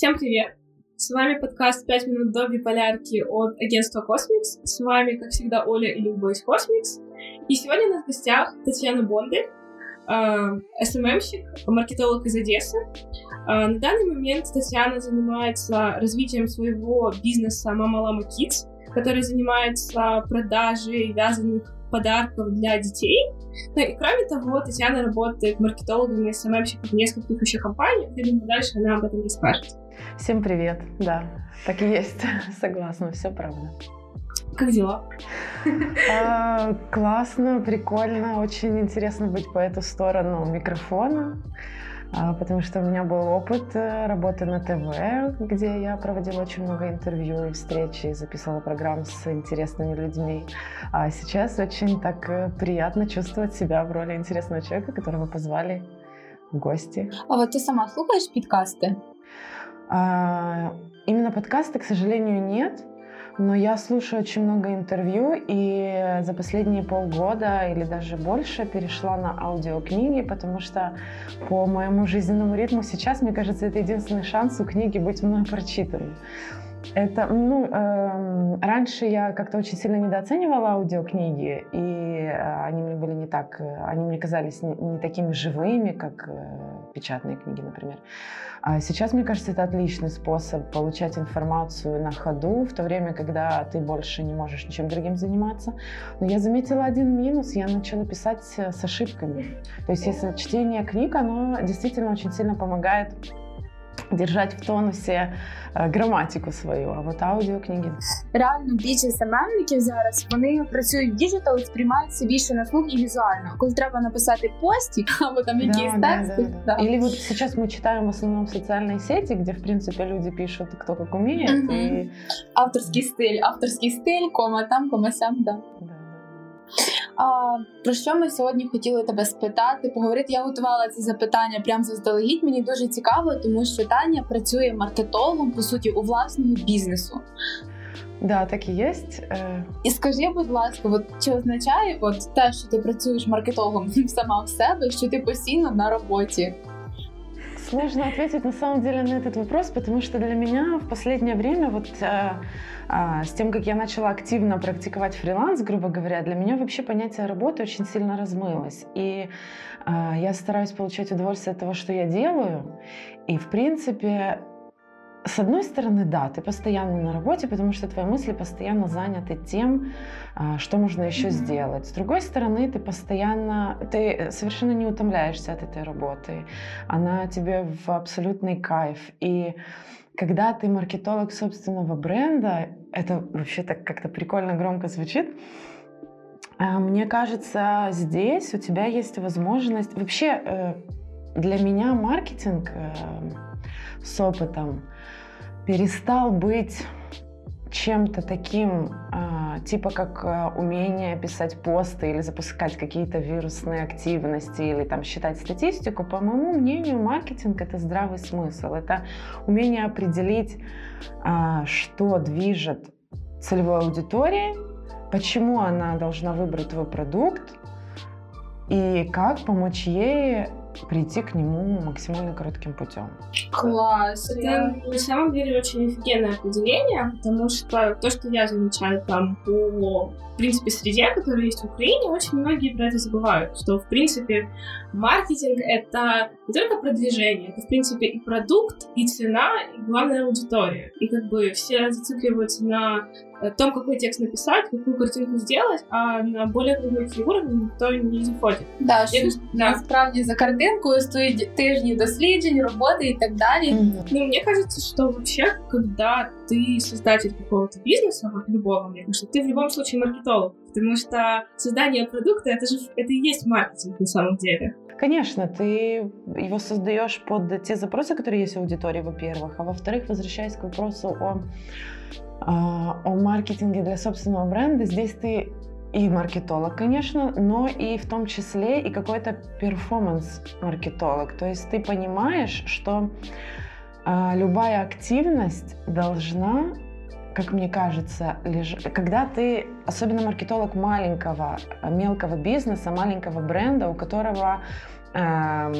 Всем привет! С вами подкаст «5 минут до биполярки» от агентства «Космикс». С вами, как всегда, Оля и Любовь из «Космикс». И сегодня у нас в гостях Татьяна Бондарь, э, СММщик, маркетолог из Одессы. Э, на данный момент Татьяна занимается развитием своего бизнеса «Мама Лама Kids», который занимается продажей вязаных подарков для детей. Ну и кроме того, Татьяна работает маркетологом и СММщиком в нескольких еще компаниях. Думаю, дальше она об этом расскажет. Всем привет, да, так и есть, согласна, все правда. Как дела? А, классно, прикольно, очень интересно быть по эту сторону микрофона. А, потому что у меня был опыт э, работы на ТВ, где я проводила очень много интервью и встреч, и записывала программы с интересными людьми. А сейчас очень так э, приятно чувствовать себя в роли интересного человека, которого позвали в гости. А вот ты сама слушаешь подкасты? А, именно подкасты, к сожалению, нет. Но я слушаю очень много интервью, и за последние полгода или даже больше перешла на аудиокниги, потому что по моему жизненному ритму сейчас, мне кажется, это единственный шанс у книги быть мной прочитанной. Это, ну, э, раньше я как-то очень сильно недооценивала аудиокниги, и э, они мне были не так, э, они мне казались не, не такими живыми, как э, печатные книги, например. А сейчас, мне кажется, это отличный способ получать информацию на ходу, в то время, когда ты больше не можешь ничем другим заниматься. Но я заметила один минус, я начала писать с ошибками. То есть, если чтение книг, оно действительно очень сильно помогает держать в тонусе Е, граматику свою, а от аудіокниги. Реально більшість СММників зараз вони працюють в діджитал сприймаються більше на слух і візуально. Коли треба написати постик або там якісь да, тексти. Да, да, да. Или вот сейчас мы читаем в основном социальные сети, где, в принципе, люди пишут, кто как умеет. Угу. И... Авторский стиль, авторский стиль, кома там, кома сям, да. да. А, Про що ми сьогодні хотіли тебе спитати? Поговорити. Я готувала ці запитання прямо заздалегідь. Мені дуже цікаво, тому що Таня працює маркетологом по суті у власному бізнесу. Да, так і є. І скажи, будь ласка, от чи означає от те, що ти працюєш маркетологом сама в себе, що ти постійно на роботі? Сложно ответить на самом деле на этот вопрос, потому что для меня в последнее время вот э, э, с тем, как я начала активно практиковать фриланс, грубо говоря, для меня вообще понятие работы очень сильно размылось. И э, я стараюсь получать удовольствие от того, что я делаю. И в принципе с одной стороны, да, ты постоянно на работе, потому что твои мысли постоянно заняты тем, а, что можно еще mm-hmm. сделать. С другой стороны, ты постоянно, ты совершенно не утомляешься от этой работы. Она тебе в абсолютный кайф. И когда ты маркетолог собственного бренда, это вообще так как-то прикольно громко звучит, а, мне кажется, здесь у тебя есть возможность... Вообще, э, для меня маркетинг э, с опытом перестал быть чем-то таким, э, типа как э, умение писать посты или запускать какие-то вирусные активности или там считать статистику, по моему мнению, маркетинг это здравый смысл, это умение определить, э, что движет целевой аудитории, почему она должна выбрать твой продукт и как помочь ей прийти к нему максимально коротким путем. Класс! Это на самом деле очень офигенное определение, потому что то, что я замечаю там по в принципе, среде, которая есть в Украине, очень многие про это забывают, что, в принципе, маркетинг — это не только продвижение, это, в принципе, и продукт, и цена, и, главная аудитория. И как бы все зацикливаются на Э, том, какой текст написать, какую картинку сделать, а на более глубокий уровень никто не заходит. Да, що да. насправді за картинкою стоїть тижні досліджень, роботи и так далее. Mm-hmm. Ну, мне кажется, что вообще, когда ты создатель какого-то бизнеса, вот любого, мне кажется, ты в любом случае маркетолог, потому что создание продукта это же это и есть маркетинг на самом деле. Конечно, ты его создаешь под те запросы, которые есть в аудитории, во-первых, а во-вторых, возвращаясь к вопросу о а, о маркетинге для собственного бренда, здесь ты и маркетолог, конечно, но и в том числе и какой-то перформанс-маркетолог. То есть ты понимаешь, что э, любая активность должна, как мне кажется, леж... когда ты, особенно маркетолог маленького, мелкого бизнеса, маленького бренда, у которого э,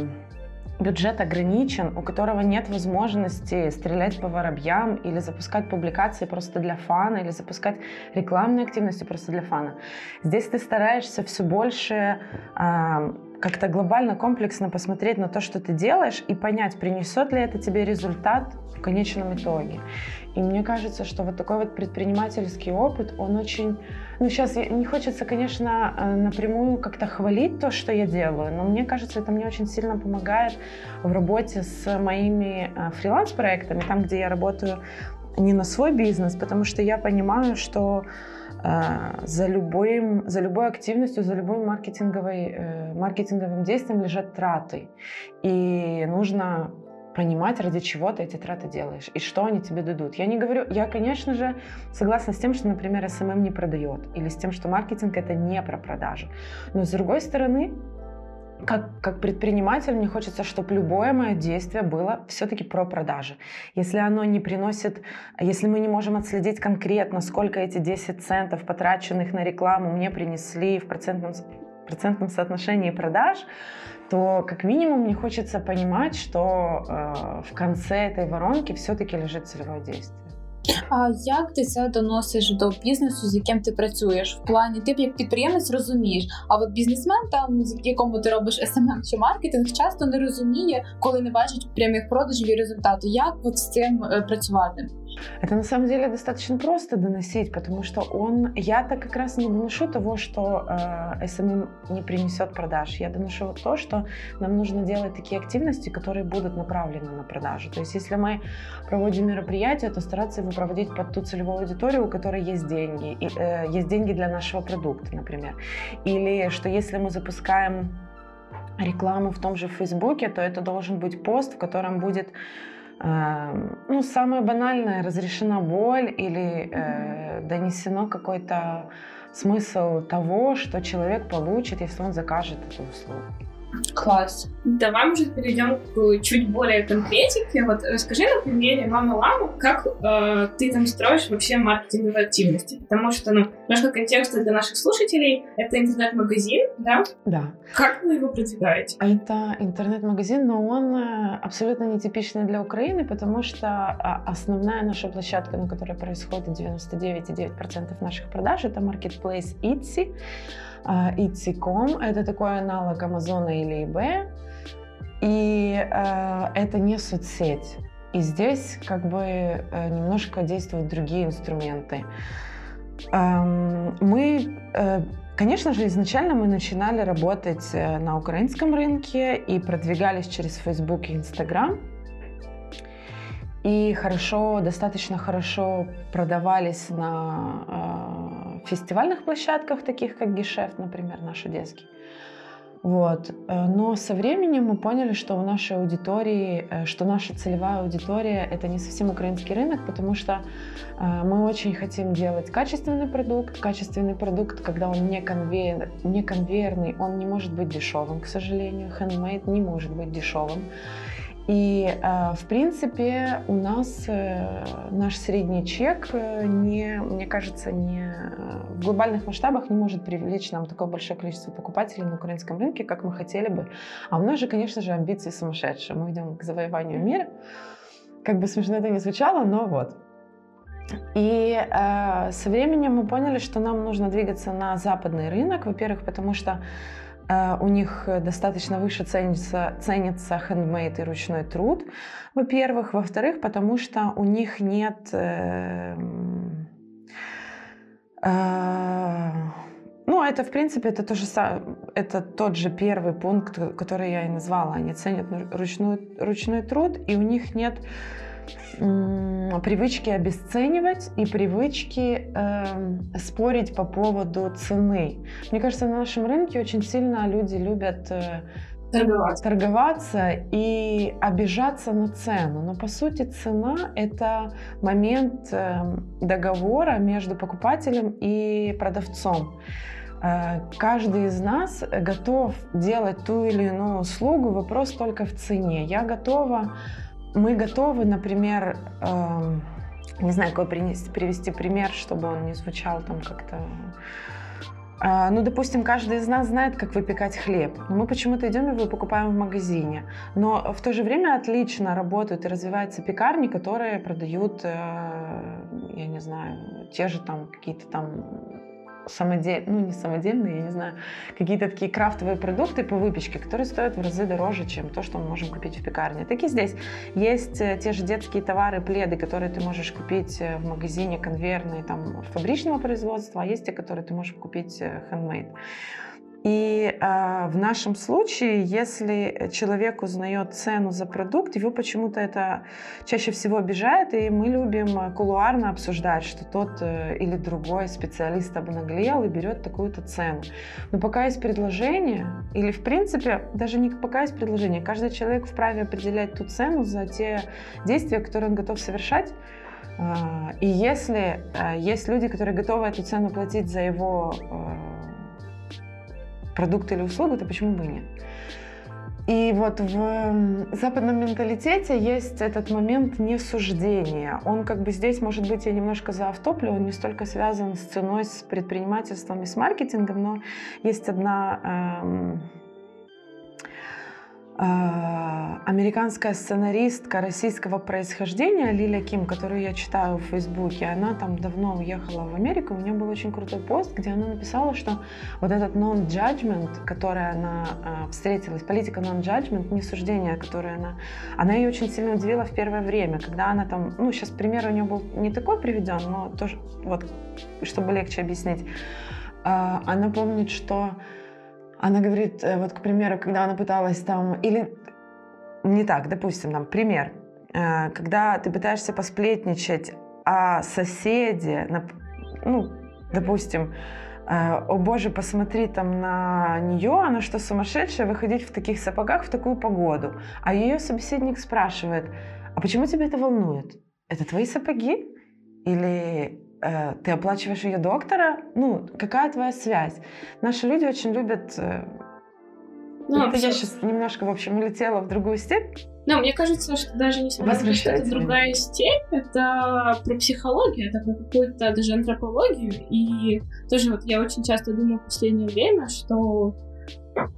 бюджет ограничен, у которого нет возможности стрелять по воробьям или запускать публикации просто для фана, или запускать рекламные активности просто для фана. Здесь ты стараешься все больше э, как-то глобально, комплексно посмотреть на то, что ты делаешь, и понять, принесет ли это тебе результат в конечном итоге. И мне кажется, что вот такой вот предпринимательский опыт, он очень... Ну, сейчас не хочется, конечно, э, напрямую как-то хвалить то, что я делаю, но мне кажется, это мне очень сильно помогает в работе с моими э, фриланс-проектами, там, где я работаю не на свой бизнес, потому что я понимаю, что э, за, любым, за любой активностью, за любым маркетинговой, маркетинговым действием лежат траты. И нужно понимать, ради чего ты эти траты делаешь и что они тебе дадут. Я не говорю, я, конечно же, согласна с тем, что, например, SMM не продает, или с тем, что маркетинг это не про продажи. Но с другой стороны, как, как предприниматель мне хочется, чтобы любое мое действие было все-таки про продажи. Если оно не приносит, если мы не можем отследить конкретно, сколько эти 10 центов, потраченных на рекламу, мне принесли в процентном, процентном соотношении продаж, то как минимум мне хочется понимать, что э, в конце этой воронки все-таки лежит целевое действие. А як ти це доносиш до бізнесу, з яким ти працюєш? В плані ти як підприємець розумієш, а от бізнесмен, там з якому ти робиш SMM чи маркетинг, часто не розуміє, коли не бачить прямих продажів і результату. Як от з цим працювати? Это на самом деле достаточно просто доносить, потому что он, я-то как раз не доношу того, что э, SMM не принесет продаж. Я доношу то, что нам нужно делать такие активности, которые будут направлены на продажу. То есть, если мы проводим мероприятие, то стараться его проводить под ту целевую аудиторию, у которой есть деньги, и, э, есть деньги для нашего продукта, например. Или что если мы запускаем рекламу в том же Фейсбуке, то это должен быть пост, в котором будет Эм, ну, самое банальное, разрешена боль или э, донесено какой-то смысл того, что человек получит, если он закажет эту услугу. Класс. Давай, может, перейдем к чуть более конкретике. Вот расскажи на примере мама Лама, как э, ты там строишь вообще маркетинговые активности. Потому что, ну, немножко контекста для наших слушателей. Это интернет-магазин, да? Да. Как вы его продвигаете? Это интернет-магазин, но он э, абсолютно нетипичный для Украины, потому что а, основная наша площадка, на которой происходит 99,9% наших продаж, это marketplace Etsy. Etsy.com. Это такой аналог Амазона или eBay. И э, это не соцсеть. И здесь как бы э, немножко действуют другие инструменты. Эм, мы, э, конечно же, изначально мы начинали работать э, на украинском рынке и продвигались через Facebook и Instagram. И хорошо, достаточно хорошо продавались на э, фестивальных площадках, таких как Гешефт, например, наш одесский. Вот. Э, но со временем мы поняли, что у нашей аудитории, э, что наша целевая аудитория это не совсем украинский рынок, потому что э, мы очень хотим делать качественный продукт. Качественный продукт, когда он не, конвейер, не конвейерный, он не может быть дешевым, к сожалению. Handmade не может быть дешевым. И, э, в принципе, у нас э, наш средний чек, э, не, мне кажется, не, в глобальных масштабах не может привлечь нам такое большое количество покупателей на украинском рынке, как мы хотели бы. А у нас же, конечно же, амбиции сумасшедшие. Мы идем к завоеванию мира. Как бы смешно это не звучало, но вот. И э, со временем мы поняли, что нам нужно двигаться на западный рынок, во-первых, потому что у них достаточно выше ценится, ценится хендмейд и ручной труд, во-первых. Во-вторых, потому что у них нет... Э, э, ну, это, в принципе, это, то же, это тот же первый пункт, который я и назвала. Они ценят ручной, ручной труд, и у них нет привычки обесценивать и привычки э, спорить по поводу цены. Мне кажется, на нашем рынке очень сильно люди любят э, торговаться. торговаться и обижаться на цену. Но по сути цена это момент э, договора между покупателем и продавцом. Э, каждый из нас готов делать ту или иную услугу, вопрос только в цене. Я готова мы готовы, например, э, не знаю, какой принести, привести пример, чтобы он не звучал там как-то А, ну, допустим, каждый из нас знает, как выпекать хлеб. Но мы почему-то идем его покупаем в магазине. Но в то же время отлично работают и развиваются пекарни, которые продают, э, я не знаю, те же там какие-то там самодельные, ну не самодельные, я не знаю, какие-то такие крафтовые продукты по выпечке, которые стоят в разы дороже, чем то, что мы можем купить в пекарне. Так и здесь. Есть э, те же детские товары, пледы, которые ты можешь купить э, в магазине конвейерные, там, фабричного производства, а есть те, которые ты можешь купить handmade. И э, в нашем случае, если человек узнает цену за продукт, его почему-то это чаще всего обижает, и мы любим кулуарно обсуждать, что тот э, или другой специалист обнаглел и берет такую-то цену. Но пока есть предложение, или в принципе, даже не пока есть предложение, каждый человек вправе определять ту цену за те действия, которые он готов совершать. Э, и если э, есть люди, которые готовы эту цену платить за его э, продукт или услугу, то почему бы и нет? И вот в западном менталитете есть этот момент несуждения. Он как бы здесь, может быть, я немножко заавтоплю, он не столько связан с ценой, с предпринимательством и с маркетингом, но есть одна эм, американская сценаристка российского происхождения Лиля Ким, которую я читаю в Фейсбуке, она там давно уехала в Америку, у нее был очень крутой пост, где она написала, что вот этот non-judgment, который она э, встретилась, политика non-judgment, не суждение, которое она, она ее очень сильно удивила в первое время, когда она там, ну сейчас пример у нее был не такой приведен, но тоже вот, чтобы легче объяснить, э, она помнит, что она говорит, э, вот, к примеру, когда она пыталась там, или не так, допустим, там, пример, э, когда ты пытаешься посплетничать о соседе, ну, допустим, э, о боже, посмотри там на нее, она что, сумасшедшая, выходить в таких сапогах в такую погоду. А ее собеседник спрашивает, а почему тебя это волнует? Это твои сапоги? Или э, ты оплачиваешь ее доктора, ну, какая твоя связь? Наши люди очень любят... Э, ну, это я сейчас немножко, в общем, улетела в другую степь. Ну, мне кажется, что даже не что это другая степь, это про психологию, это про какую-то даже антропологию. И тоже вот я очень часто думаю в последнее время, что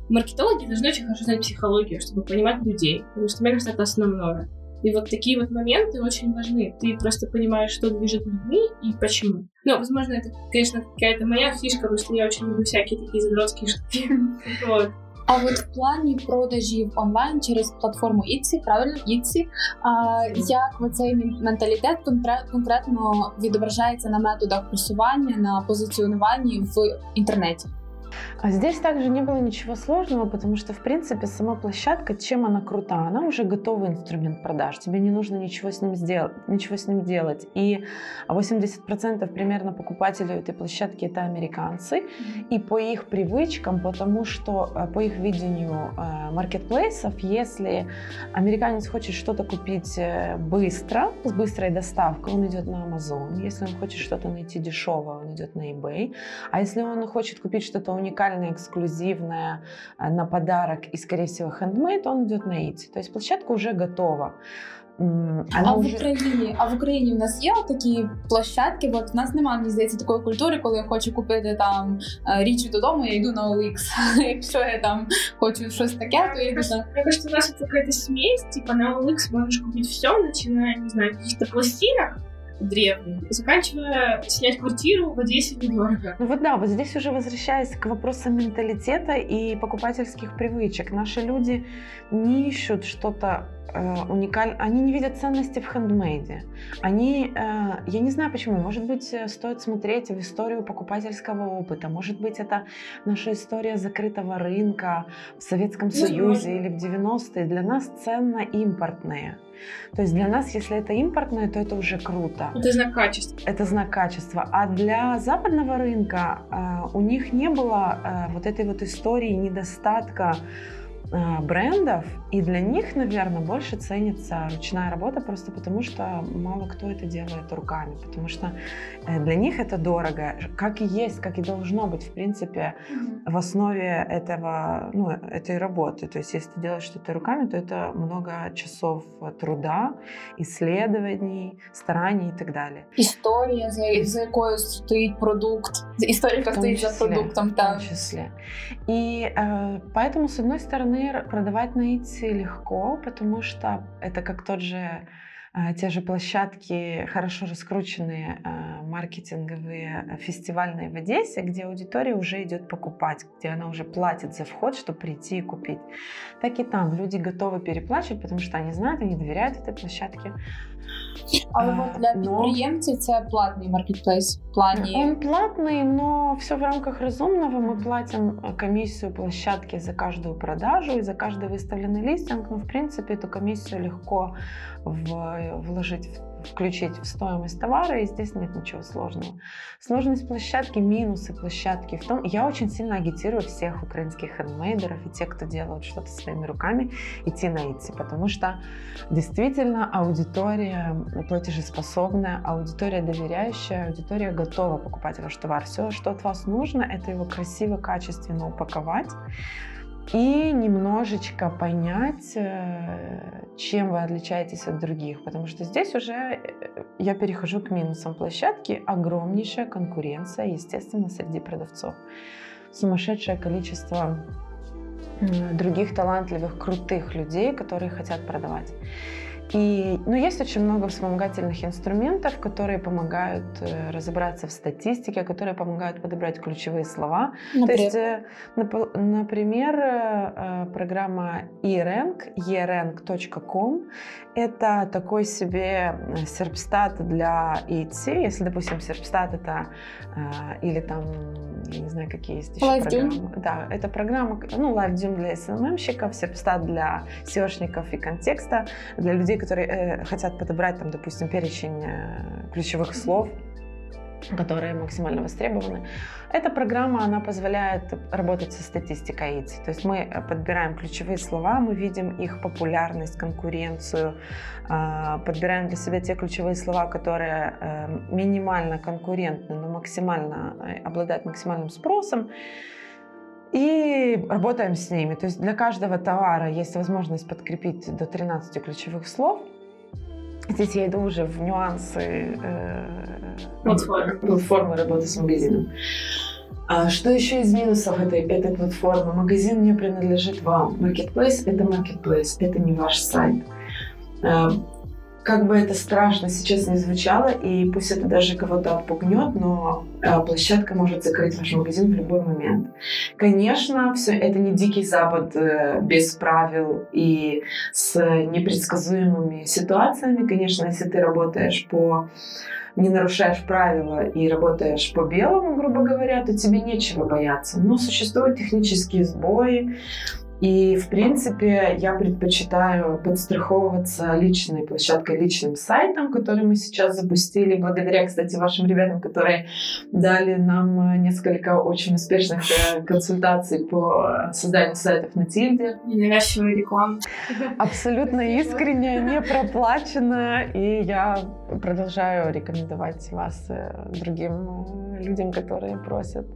маркетологи должны очень хорошо знать психологию, чтобы понимать людей. Потому что, мне кажется, это основное. И вот такие вот моменты очень важны. Ты просто понимаешь, что движет людьми и почему. Ну, возможно, это, конечно, какая-то моя фишка, потому что я очень люблю всякие такие задротские штуки. вот. А от в плані продажів онлайн через платформу Etsy, правильно Etsy, а, як цей менталітет конкретно відображається на методах просування, на позиціонуванні в інтернеті? А здесь также не было ничего сложного, потому что, в принципе, сама площадка, чем она крута, она уже готовый инструмент продаж. Тебе не нужно ничего с ним сделать, ничего с ним делать. И 80% примерно покупателей этой площадки это американцы. И по их привычкам, потому что э, по их видению э, маркетплейсов, если американец хочет что-то купить э, быстро, с быстрой доставкой, он идет на Amazon. Если он хочет что-то найти дешевое, он идет на eBay. А если он хочет купить что-то уникальное, эксклюзивное, э, на подарок и, скорее всего, хендмейд, он идет на Etsy. То есть площадка уже готова. Она а вже... в Україні, а в Україні в нас є такі площадки, бо в нас немає, мені здається, такої культури, коли я хочу купити там е, річ додому, я йду на OLX. Якщо я там хочу щось таке, то я йду на... Мне кажется, у нас это какая-то смесь, типа на OLX можешь купить все, начиная, не знаю, каких-то пластинок, древних, заканчивая снять квартиру в Одессе недорого. Ну вот да, вот здесь уже возвращаясь к вопросам менталитета и покупательских привычек. Наши люди не ищут что-то э, уникальное, они не видят ценности в хендмейде. Они, э, я не знаю почему, может быть, э, стоит смотреть в историю покупательского опыта, может быть, это наша история закрытого рынка в Советском Союзе или в 90-е. Для нас ценно импортные. То есть для нас, если это импортное, то это уже круто. Это знак качества. Это знак качества. А для западного рынка э, у них не было э, вот этой вот истории недостатка брендов, и для них, наверное, больше ценится ручная работа, просто потому что мало кто это делает руками, потому что э, для них это дорого, как и есть, как и должно быть, в принципе, mm-hmm. в основе этого, ну, этой работы. То есть, если ты делаешь что-то руками, то это много часов труда, исследований, стараний и так далее. История, за, за якою стоїть продукт. История, как стоит за продуктом. В том числе. И э, поэтому, с одной стороны, продавать на Итси легко, потому что это как тот же а, те же площадки, хорошо раскрученные а, маркетинговые, фестивальные в Одессе, где аудитория уже идет покупать, где она уже платит за вход, чтобы прийти и купить. Так и там люди готовы переплачивать, потому что они знают, они доверяют этой площадке. Але а, для підприємців це платний маркетплейс в плані. Он платный, но все в рамках разумного. Мы платим комиссию площадки за каждую продажу и за каждый выставленный листинг. Но, в принципе, эту комиссию легко в, вложить в включить в стоимость товара, и здесь нет ничего сложного. Сложность площадки, минусы площадки в том, я очень сильно агитирую всех украинских хендмейдеров и тех, кто делают что-то своими руками, идти на Etsy, потому что действительно аудитория платежеспособная, аудитория доверяющая, аудитория готова покупать ваш товар. Все, что от вас нужно, это его красиво, качественно упаковать, и немножечко понять, э, чем вы отличаетесь от других. Потому что здесь уже э, я перехожу к минусам площадки. Огромнейшая конкуренция, естественно, среди продавцов. Сумасшедшее количество других талантливых, крутых людей, которые хотят продавать. И, ну, есть очень много вспомогательных инструментов, которые помогают э, разобраться в статистике, которые помогают подобрать ключевые слова. Например? То есть, э, нап- например, э, э программа eRank, erank.com, это такой себе серпстат для IT. Если, допустим, серпстат это э, или там, я не знаю, какие есть еще LiveDune. программы. Да, это программа, ну, LiveDune для SMM-щиков, серпстат для SEOшников и контекста, для людей, которые э, хотят подобрать, там, допустим, перечень э, ключевых слов, которые максимально востребованы. Эта программа, она позволяет работать со статистикой ИЦ. То есть мы э, подбираем ключевые слова, мы видим их популярность, конкуренцию, э, подбираем для себя те ключевые слова, которые э, минимально конкурентны, но максимально обладают максимальным спросом и работаем с ними. То есть для каждого товара есть возможность подкрепить до 13 ключевых слов. Здесь я иду уже в нюансы э, платформы. платформы работы с магазином. А что еще из минусов этой, этой платформы? Магазин не принадлежит вам. Marketplace — это marketplace, это не ваш сайт. Как бы это страшно сейчас не звучало, и пусть это даже кого-то отпугнет, но э, площадка может закрыть ваш магазин в любой момент. Конечно, все это не дикий запад э, без правил и с непредсказуемыми ситуациями. Конечно, если ты работаешь по не нарушаешь правила и работаешь по белому, грубо говоря, то тебе нечего бояться. Но существуют технические сбои, и, в принципе, я предпочитаю подстраховываться личной площадкой, личным сайтом, который мы сейчас запустили, благодаря, кстати, вашим ребятам, которые дали нам несколько очень успешных э, консультаций по созданию сайтов на Тильде. Ненавязчивая реклама. Абсолютно искренне, не проплачено, и я продолжаю рекомендовать вас э, другим э, людям, которые просят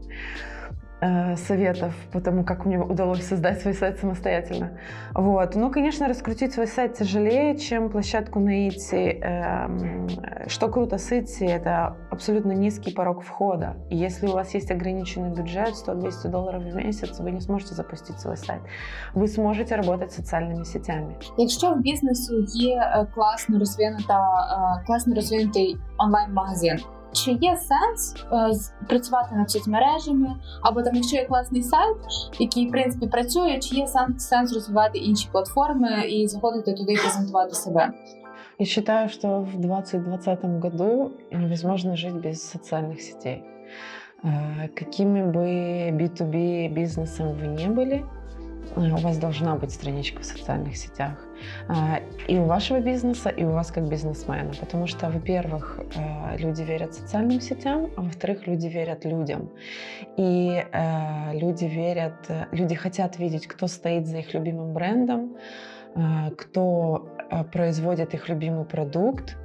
Э, советов по тому, как мне удалось создать свой сайт самостоятельно. Вот. Ну, конечно, раскрутить свой сайт тяжелее, чем площадку на Итси. Эм, что круто с Итси, это абсолютно низкий порог входа. И если у вас есть ограниченный бюджет, 100-200 долларов в месяц, вы не сможете запустить свой сайт. Вы сможете работать социальными сетями. Якщо в бізнесу є класно розвинута, класно розвинутий онлайн-магазин, чи є сенс е, працювати над соцмережами, або там, якщо є класний сайт, який в принципі працює, чи є сенс, сенс розвивати інші платформи і заходити туди і презентувати себе? Я считаю, что в 2020 году невозможно жить без социальных сетей. Э, какими бы B2B бизнесом вы не были, э, у вас должна быть страничка в социальных сетях. А, и у вашего бизнеса, и у вас как бизнесмена. Потому что, во-первых, э, люди верят социальным сетям, а во-вторых, люди верят людям. И э, люди верят, люди хотят видеть, кто стоит за их любимым брендом, э, кто производит их любимый продукт.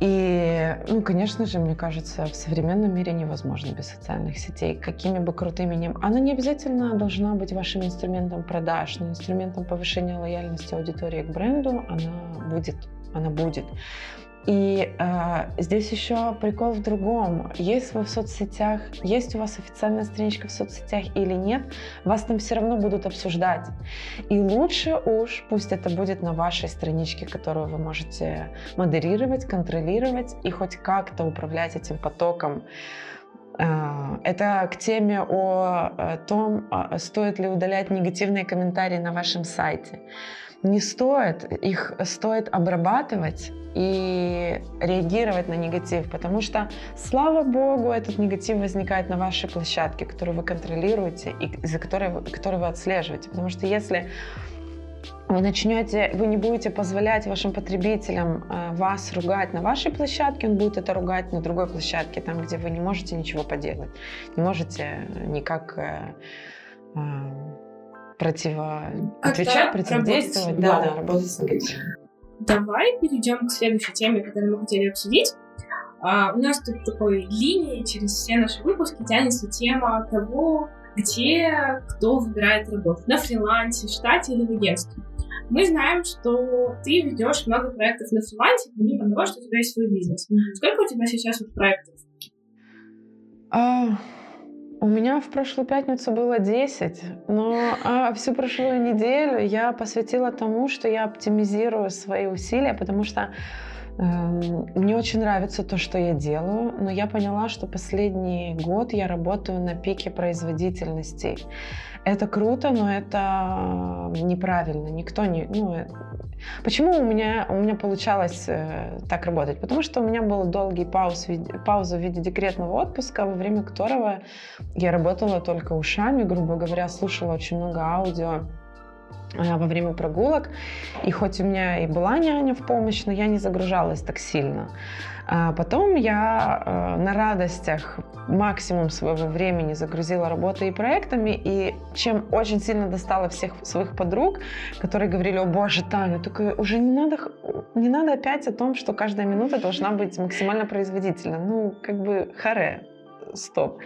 И, ну, конечно же, мне кажется, в современном мире невозможно без социальных сетей. Какими бы крутыми ни... Она не обязательно должна быть вашим инструментом продаж, но инструментом повышения лояльности аудитории к бренду она будет. Она будет. И э, здесь еще прикол в другом. Есть вы в соцсетях, есть у вас официальная страничка в соцсетях или нет, вас там все равно будут обсуждать. И лучше уж, пусть это будет на вашей страничке, которую вы можете модерировать, контролировать и хоть как-то управлять этим потоком. Э, это к теме о том, а, стоит ли удалять негативные комментарии на вашем сайте не стоит, их стоит обрабатывать и реагировать на негатив, потому что, слава богу, этот негатив возникает на вашей площадке, которую вы контролируете и за которой, которую вы отслеживаете. Потому что если вы начнете, вы не будете позволять вашим потребителям э, вас ругать на вашей площадке, он будет это ругать на другой площадке, там, где вы не можете ничего поделать, не можете никак э, э, противоотвечать, противодействовать, да, да, работать с негативом. Давай перейдем к следующей теме, которую мы хотели обсудить. А, у нас тут такой линией через все наши выпуски тянется тема того, где кто выбирает работу, на фрилансе, штате или в агентстве. Мы знаем, что ты ведешь много проектов на фрилансе, помимо того, что у тебя есть свой бизнес. Сколько у тебя сейчас вот проектов? А, у меня в прошлую пятницу было 10, но а, всю прошлую неделю я посвятила тому, что я оптимизирую свои усилия, потому что э, мне очень нравится то, что я делаю, но я поняла, что последний год я работаю на пике производительности. Это круто, но это неправильно. Никто не... Ну, э, почему у меня, у меня получалось э, так работать? Потому что у меня был долгий пауз, пауза в виде декретного отпуска, во время которого я работала только ушами, грубо говоря, слушала очень много аудио э, во время прогулок. И хоть у меня и была няня в помощь, но я не загружалась так сильно. А потом я э, на радостях максимум своего времени загрузила работой и проектами, и чем очень сильно достала всех своих подруг, которые говорили, о боже, Таня, только уже не надо, не надо опять о том, что каждая минута должна быть максимально производительна. Ну, как бы харе, стоп.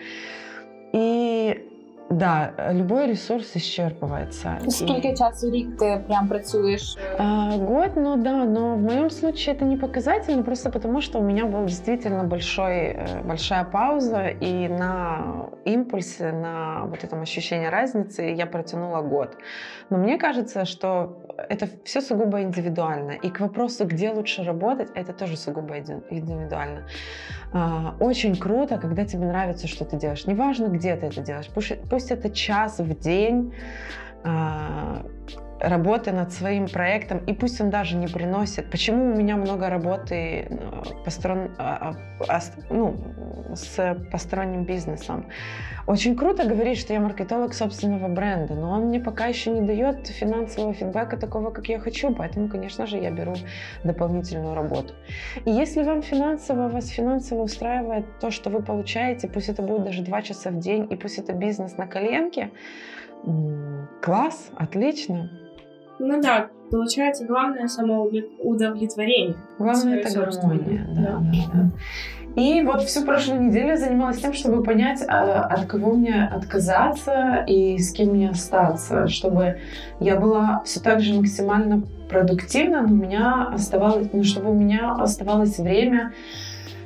И Да, любой ресурс исчерпывается. Сколько и... часу рік ты прям працюешь? А, год, ну да, но в моем случае это не показательно, просто потому что у меня была действительно большой, э, большая пауза, и на импульсе, на вот этом ощущении разницы я протянула год. Но мне кажется, что это все сугубо индивидуально. И к вопросу, где лучше работать, это тоже сугубо индивидуально. А, очень круто, когда тебе нравится, что ты делаешь. Неважно, где ты это делаешь. Пусть это час в день, а, работы над своим проектом, и пусть он даже не приносит. Почему у меня много работы э, посторон, а, а, ну, с посторонним бизнесом? Очень круто говорить, что я маркетолог собственного бренда, но он мне пока еще не дает финансового фидбэка такого, как я хочу, поэтому, конечно же, я беру дополнительную работу. И если вам финансово, вас финансово устраивает то, что вы получаете, пусть это будет даже два часа в день, и пусть это бизнес на коленке, класс, отлично. Ну да, получается главное самоудовлетворение. Главное это гармония, да, да. да. И вот всю прошлую неделю я занималась тем, чтобы понять, а, от кого мне отказаться и с кем мне остаться, чтобы я была все так же максимально продуктивна, но у меня оставалось, ну, чтобы у меня оставалось время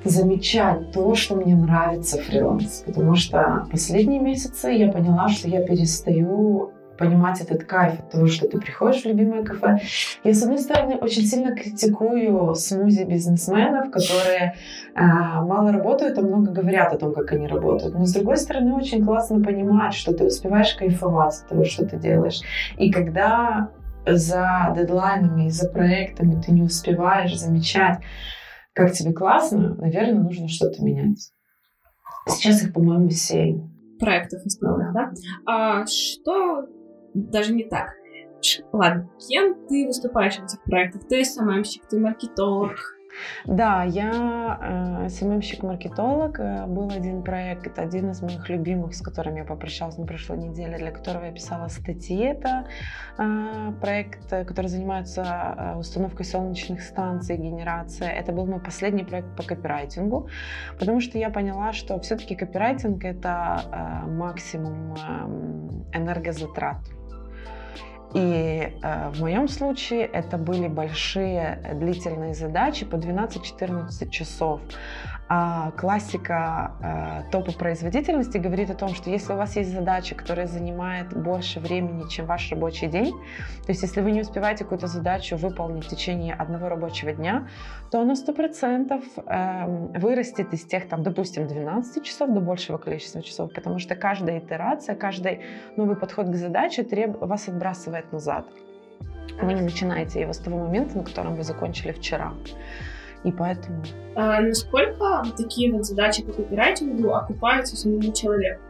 замечать то, что мне нравится фриланс. Потому что последние месяцы я поняла, что я перестаю понимать этот кайф от того, что ты приходишь в любимое кафе. Я, с одной стороны, очень сильно критикую смузи бизнесменов, которые э, мало работают, а много говорят о том, как они работают. Но, с другой стороны, очень классно понимать, что ты успеваешь кайфовать от того, что ты делаешь. И когда за дедлайнами и за проектами ты не успеваешь замечать, как тебе классно, наверное, нужно что-то менять. Сейчас их, по-моему, семь проектов основных, да? А что даже не так. Ладно, кем ты выступаешь в этих проектах? Ты СММщик, ты маркетолог, да, я э, СММщик-маркетолог. Э, был один проект, один из моих любимых, с которым я попрощалась на прошлой неделе, для которого я писала статьи. Это э, проект, который занимается э, установкой солнечных станций, генерация. Это был мой последний проект по копирайтингу, потому что я поняла, что все-таки копирайтинг это э, максимум э, энергозатрат И э, в моем случае это были большие длительные задачи по 12-14 часов. А классика э, топа производительности говорит о том, что если у вас есть задача, которая занимает больше времени, чем ваш рабочий день, то есть если вы не успеваете какую-то задачу выполнить в течение одного рабочего дня, то она 100% э, вырастет из тех, там, допустим, 12 часов до большего количества часов, потому что каждая итерация, каждый новый подход к задаче треб... вас отбрасывает назад. Вы не начинаете его с того момента, на котором вы закончили вчера. И поэтому... А насколько такие вот задачи по копирайтингу окупаются самому человеку?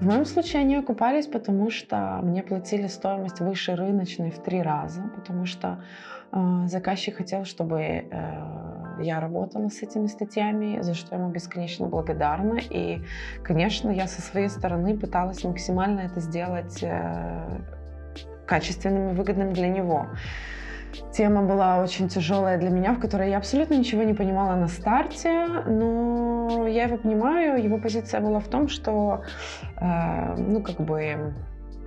В моем случае они окупались, потому что мне платили стоимость выше рыночной в три раза, потому что э, заказчик хотел, чтобы э, я работала с этими статьями, за что ему бесконечно благодарна. И, конечно, я со своей стороны пыталась максимально это сделать э, качественным и выгодным для него. Тема была очень тяжелая для меня, в которой я абсолютно ничего не понимала на старте, но я его понимаю. Его позиция была в том, что, э, ну, как бы,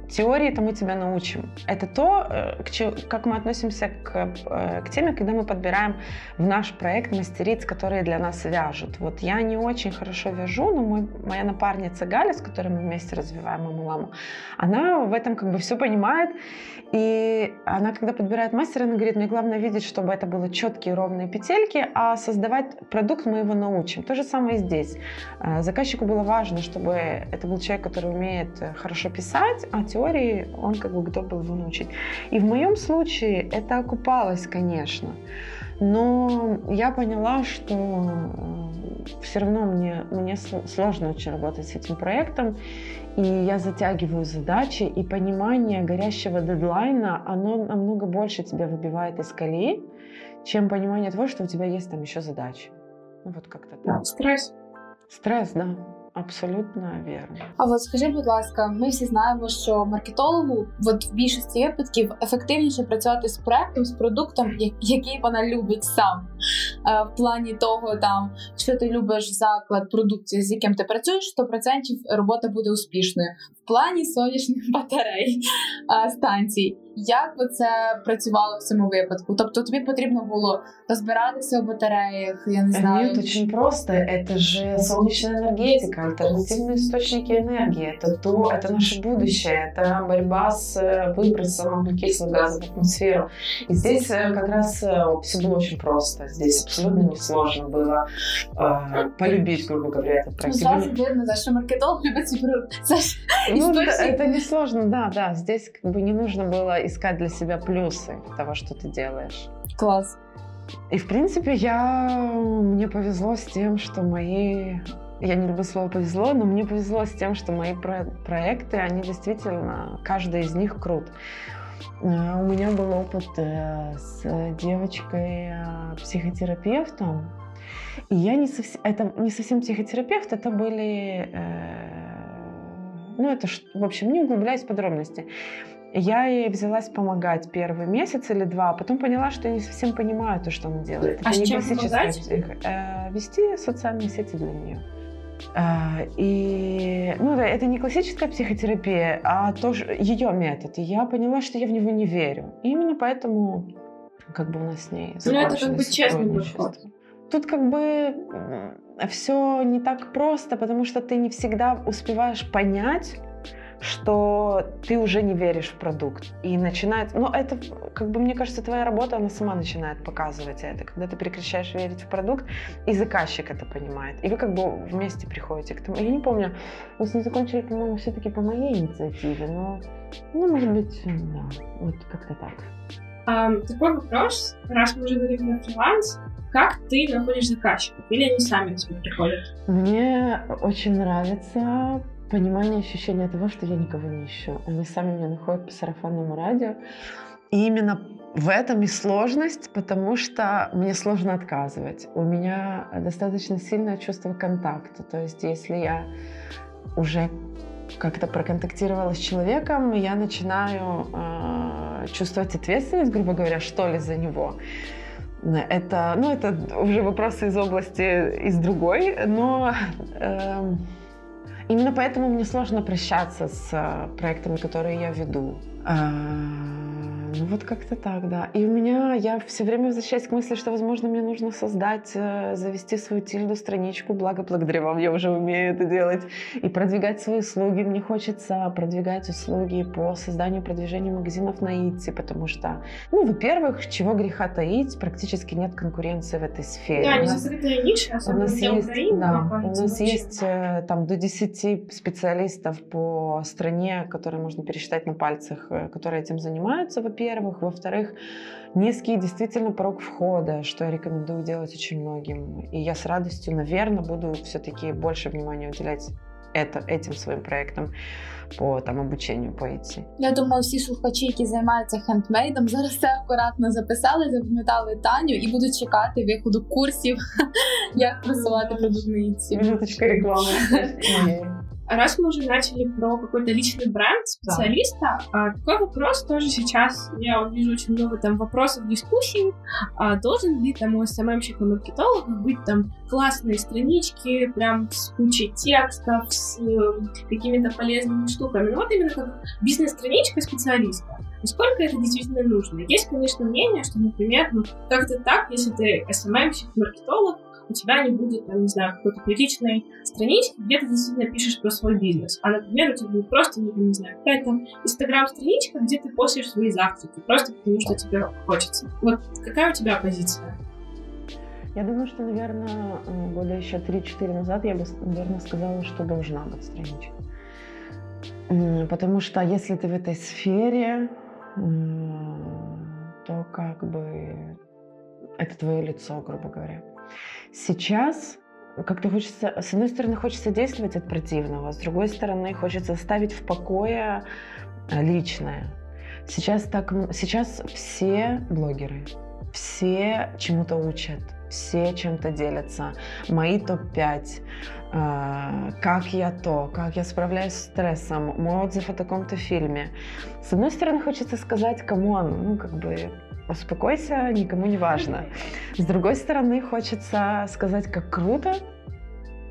Теории-то мы тебя научим. Это то, э, как мы относимся к, э, к теме, когда мы подбираем в наш проект мастериц, которые для нас вяжут. Вот я не очень хорошо вяжу, но мой, моя напарница Галя, с которой мы вместе развиваем маму она в этом как бы все понимает. И она, когда подбирает мастера, она говорит, мне главное видеть, чтобы это были четкие ровные петельки, а создавать продукт мы его научим. То же самое и здесь. Э, заказчику было важно, чтобы это был человек, который умеет хорошо писать, а теории он как бы готов был его научить. И в моем случае это окупалось, конечно. Но я поняла, что э, все равно мне, мне сложно очень работать с этим проектом, и я затягиваю задачи, и понимание горящего дедлайна, оно намного больше тебя выбивает из колеи, чем понимание того, что у тебя есть там еще задачи. Ну вот как-то так. Стресс. Стресс, да. Абсолютно вірно. А от скажи, будь ласка, ми всі знаємо, що маркетологу от в більшості випадків ефективніше працювати з проектом, з продуктом, який вона любить сам. В плані того, там що ти любиш заклад продукції, з яким ти працюєш, 100% робота буде успішною. В плані сонячних батарей станцій. Як би це працювало в цьому випадку? Тобто тобі потрібно було розбиратися у батареях, я не знаю. Нет, очень просто. Это же солнечная энергетика, альтернативные источники энергии. Это то, это наше будущее, это борьба с э, выбросом углекислого газа в атмосферу. И здесь э, как раз э, все было очень просто. Здесь абсолютно несложно было э, полюбить, грубо говоря, этот проект. Ну, сразу видно, за что маркетолог любит Ну, это несложно, да, да. Здесь как бы не нужно было искать для себя плюсы того, что ты делаешь. Класс. И, в принципе, я... мне повезло с тем, что мои... Я не люблю слово «повезло», но мне повезло с тем, что мои про... проекты, они действительно, каждый из них крут. Э, у меня был опыт э, с девочкой-психотерапевтом, и я не совсем... Это не совсем психотерапевт, это были... Э, ну, это, в общем, не углубляясь в подробности. Я ей взялась помогать первый месяц или два, а потом поняла, что я не совсем понимаю то, что она делает. А Это с чем помогать? Э, вести социальные сети для нее. Э, и ну, да, это не классическая психотерапия, а тоже ее метод. И я поняла, что я в него не верю. И именно поэтому как бы у нас с ней Ну, это как бы честный подход. Тут как бы все не так просто, потому что ты не всегда успеваешь понять, что ты уже не веришь в продукт. И начинает... Но это, как бы, мне кажется, твоя работа, она сама начинает показывать это. Когда ты прекращаешь верить в продукт, и заказчик это понимает. И вы как бы вместе приходите к тому. Я не помню, мы с ней закончили, по-моему, все-таки по моей инициативе, но, ну, может быть, да, вот как-то так. А, такой вопрос, раз мы уже говорим на фриланс, как ты находишь заказчиков? Или они сами к тебе приходят? Мне очень нравится понимание, ощущение того, что я никого не ищу. Они сами меня находят по сарафанному радио. И именно в этом и сложность, потому что мне сложно отказывать. У меня достаточно сильное чувство контакта. То есть если я уже как-то проконтактировала с человеком, я начинаю э, чувствовать ответственность, грубо говоря, что ли, за него. Это, ну, это уже вопросы из области из другой, но э, Именно поэтому мне сложно прощаться с э, проектами, которые я веду. А, ну вот как-то так, да. И у меня, я все время возвращаюсь к мысли, что, возможно, мне нужно создать, э, завести свою тильду страничку, благо благодаря вам я уже умею это делать, и продвигать свои услуги. Мне хочется продвигать услуги по созданию, продвижению магазинов на Ити, потому что, ну, во-первых, чего греха таить, практически нет конкуренции в этой сфере. Да, не закрытая ниша, у нас есть, Украины, да, у нас есть э, там до 10 специалистов по стране, которые можно пересчитать на пальцах, э, которые этим занимаются, во-первых во-первых. Во-вторых, низкий действительно порог входа, что я рекомендую делать очень многим. И я с радостью, наверное, буду все-таки больше внимания уделять это, этим своїм проектам по там обученню по ІТСі. Я думаю, всі слухачі, які займаються хендмейдом, зараз все акуратно записали, запам'ятали Таню і будуть чекати виходу курсів, як просувати продукти. Минуточка реклами. Раз мы уже начали про какой-то личный бренд специалиста, да. такой вопрос тоже сейчас, я вижу очень много там вопросов, дискуссий, а должен ли там у SMM-щика маркетолога быть там классные странички, прям с кучей текстов, с э, какими-то полезными штуками. Ну вот именно как бизнес-страничка специалиста. Насколько это действительно нужно? Есть, конечно, мнение, что, например, ну, как-то так, если ты SMM-щик, маркетолог, у тебя не будет, там, не знаю, какой-то приличной странички, где ты действительно пишешь про свой бизнес. А, например, у тебя будет просто, не знаю, какая-то инстаграм-страничка, где ты постишь свои завтраки, просто потому что тебе хочется. Вот какая у тебя позиция? Я думаю, что, наверное, года еще 3-4 назад я бы, наверное, сказала, что должна быть страничка. Потому что если ты в этой сфере, то как бы это твое лицо, грубо говоря. Сейчас как-то хочется, с одной стороны, хочется действовать от противного, с другой стороны, хочется оставить в покое э, личное. Сейчас так, сейчас все блогеры, все чему-то учат, все чем-то делятся. Мои топ-5, э, как я то, как я справляюсь с стрессом, мой отзыв о таком-то фильме. С одной стороны, хочется сказать, come on, ну как бы успокойся, никому не важно. С другой стороны, хочется сказать, как круто,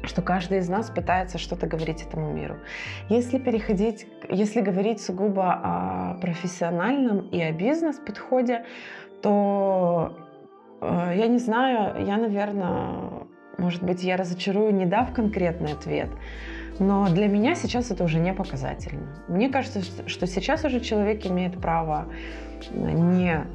что каждый из нас пытается что-то говорить этому миру. Если переходить, если говорить сугубо о профессиональном и о бизнес-подходе, то э, я не знаю, я, наверное, может быть, я разочарую, не дав конкретный ответ. Но для меня сейчас это уже не показательно. Мне кажется, что сейчас уже человек имеет право не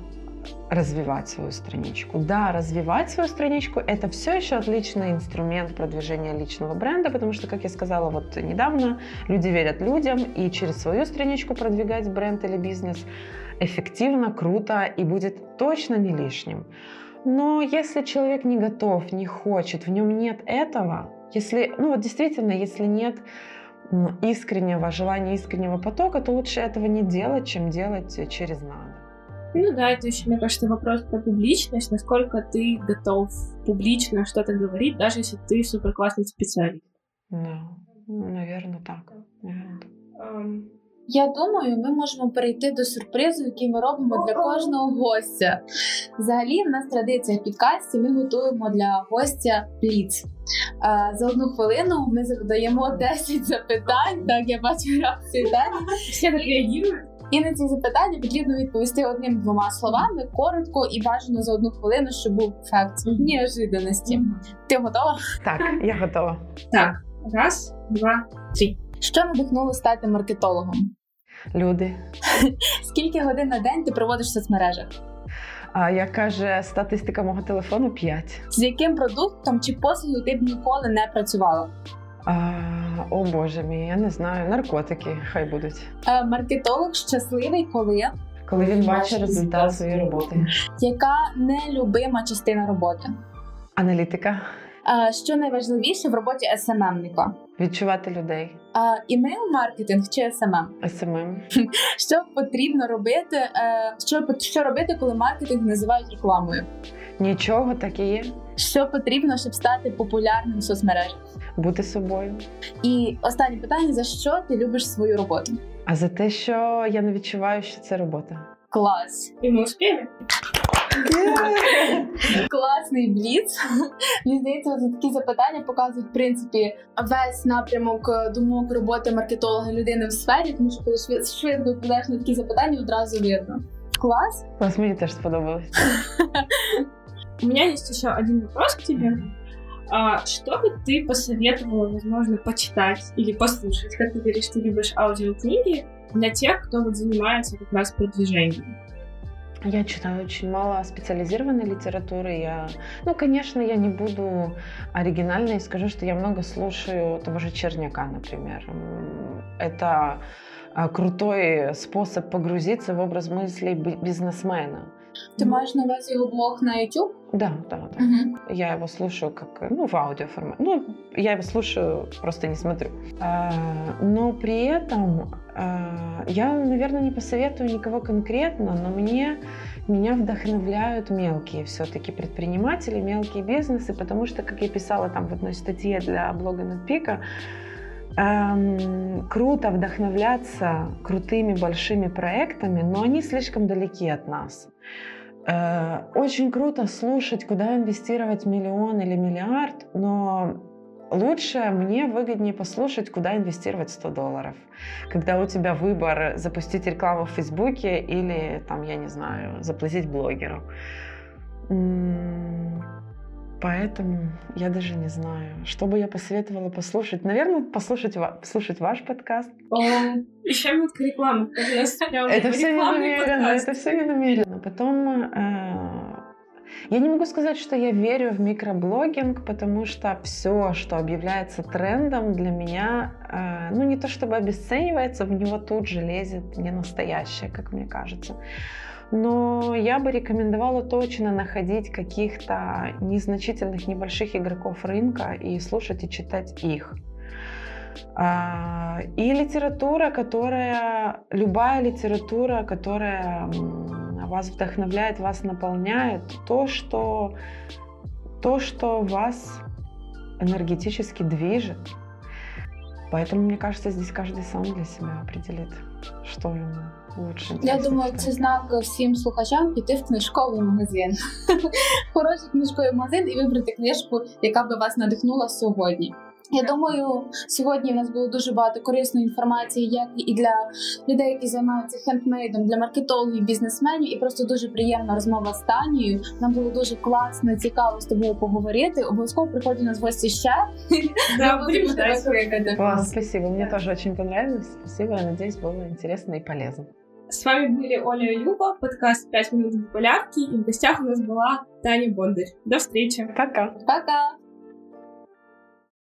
развивать свою страничку. Да, развивать свою страничку – это все еще отличный инструмент продвижения личного бренда, потому что, как я сказала вот недавно, люди верят людям, и через свою страничку продвигать бренд или бизнес эффективно, круто и будет точно не лишним. Но если человек не готов, не хочет, в нем нет этого, если, ну вот действительно, если нет искреннего желания, искреннего потока, то лучше этого не делать, чем делать через надо. Ну да, это еще, мне кажется, вопрос про публичность, насколько ты готов публично что-то говорить, даже если ты супер классный специалист. Да, наверное, так. Наверное. Um... Я думаю, ми можемо перейти до сюрпризу, який ми робимо для кожного гостя. Взагалі, в нас традиція в підкасті. Ми готуємо для гостя пліц. За одну хвилину ми задаємо 10 запитань. Так, я бачу реакцію Дані. Всі так реагують. І на ці запитання потрібно відповісти одним-двома словами, коротко і бажано за одну хвилину, щоб був ефект неожиданності. Mm-hmm. Ти готова? Так, я готова. Так, раз, два, три. Що надихнуло стати маркетологом? Люди. Скільки годин на день ти проводиш в соцмережах? А як каже статистика мого телефону 5. З яким продуктом чи послугою ти б ніколи не працювала? А, О Боже мій, я не знаю. Наркотики хай будуть. А, маркетолог щасливий, коли Коли він бачить результат своєї роботи. Яка нелюбима частина роботи? Аналітика. А, Що найважливіше в роботі СММника? Відчувати людей. А, Імейл маркетинг чи SMM? SMM. Що потрібно робити? Е, що що робити, коли маркетинг називають рекламою? Нічого так і є. Що потрібно, щоб стати популярним в соцмережах? Бути собою. І останнє питання: за що ти любиш свою роботу? А за те, що я не відчуваю, що це робота. Клас. І ми успіємо. Класний бліц. Мені здається, за такі запитання показують в принципі весь напрямок думок роботи маркетолога людини в сфері, тому що коли швидко відповідаєш на такі запитання, одразу видно. Класс. Класс, мне тоже сподобалось. У меня есть еще один вопрос к тебе. А, что бы ты посоветовала, возможно, почитать или послушать, как ты говоришь, ты любишь аудиокниги, для тех, кто вот занимается как раз продвижением? Я читаю очень мало специализированной литературы. Я, ну, конечно, я не буду оригинальной и скажу, что я много слушаю того же Черняка, например. Это а, крутой способ погрузиться в образ мыслей бизнесмена. Ты маешь на увазі его блог на YouTube? Да, да, да. Угу. Я его слушаю как, ну, в аудиоформате. Ну, я его слушаю, просто не смотрю. А, но при этом а, я, наверное, не посоветую никого конкретно, но мне меня вдохновляют мелкие все-таки предприниматели, мелкие бизнесы, потому что, как я писала там в одной статье для блога Надпика, эм, круто вдохновляться крутыми большими проектами, но они слишком далеки от нас. Э, очень круто слушать, куда инвестировать миллион или миллиард, но лучше мне выгоднее послушать, куда инвестировать 100 долларов. Когда у тебя выбор запустить рекламу в Фейсбуке или, там, я не знаю, заплатить блогеру. Поэтому я даже не знаю, что бы я посоветовала послушать. Наверное, послушать, послушать ваш подкаст. О, еще минутка рекламы. Это все не намеренно, это все не намеренно. Потом э, я не могу сказать, что я верю в микроблогинг, потому что все, что объявляется трендом, для меня, э, ну не то чтобы обесценивается, в него тут же лезет не настоящее, как мне кажется. Но я бы рекомендовала точно находить каких-то незначительных небольших игроков рынка и слушать и читать их. А, и литература, которая, любая литература, которая вас вдохновляет, вас наполняет, то, что, то, что вас энергетически движет. Поэтому, мне кажется, здесь каждый сам для себя определит, что ему лучше. Я думаю, це знак всім слухачам піти в книжковий магазин. Хороший книжковий магазин і вибрати книжку, яка би вас надихнула сьогодні. Я думаю, сьогодні в нас було дуже багато корисної інформації, як і для людей, які займаються хендмейдом, для маркетологів, бізнесменів, і просто дуже приємна розмова з Танією. Нам було дуже класно, цікаво з тобою поговорити. Обов'язково приходь на гості ще. Да, будем Класс, спасибо. Мне тоже очень понравилось. Спасибо. Я надеюсь, было интересно и полезно. С вами были Оля и Люба, подкаст «5 минут до полярки», и в гостях у нас была Таня Бондарь. До встречи. Пока. Пока.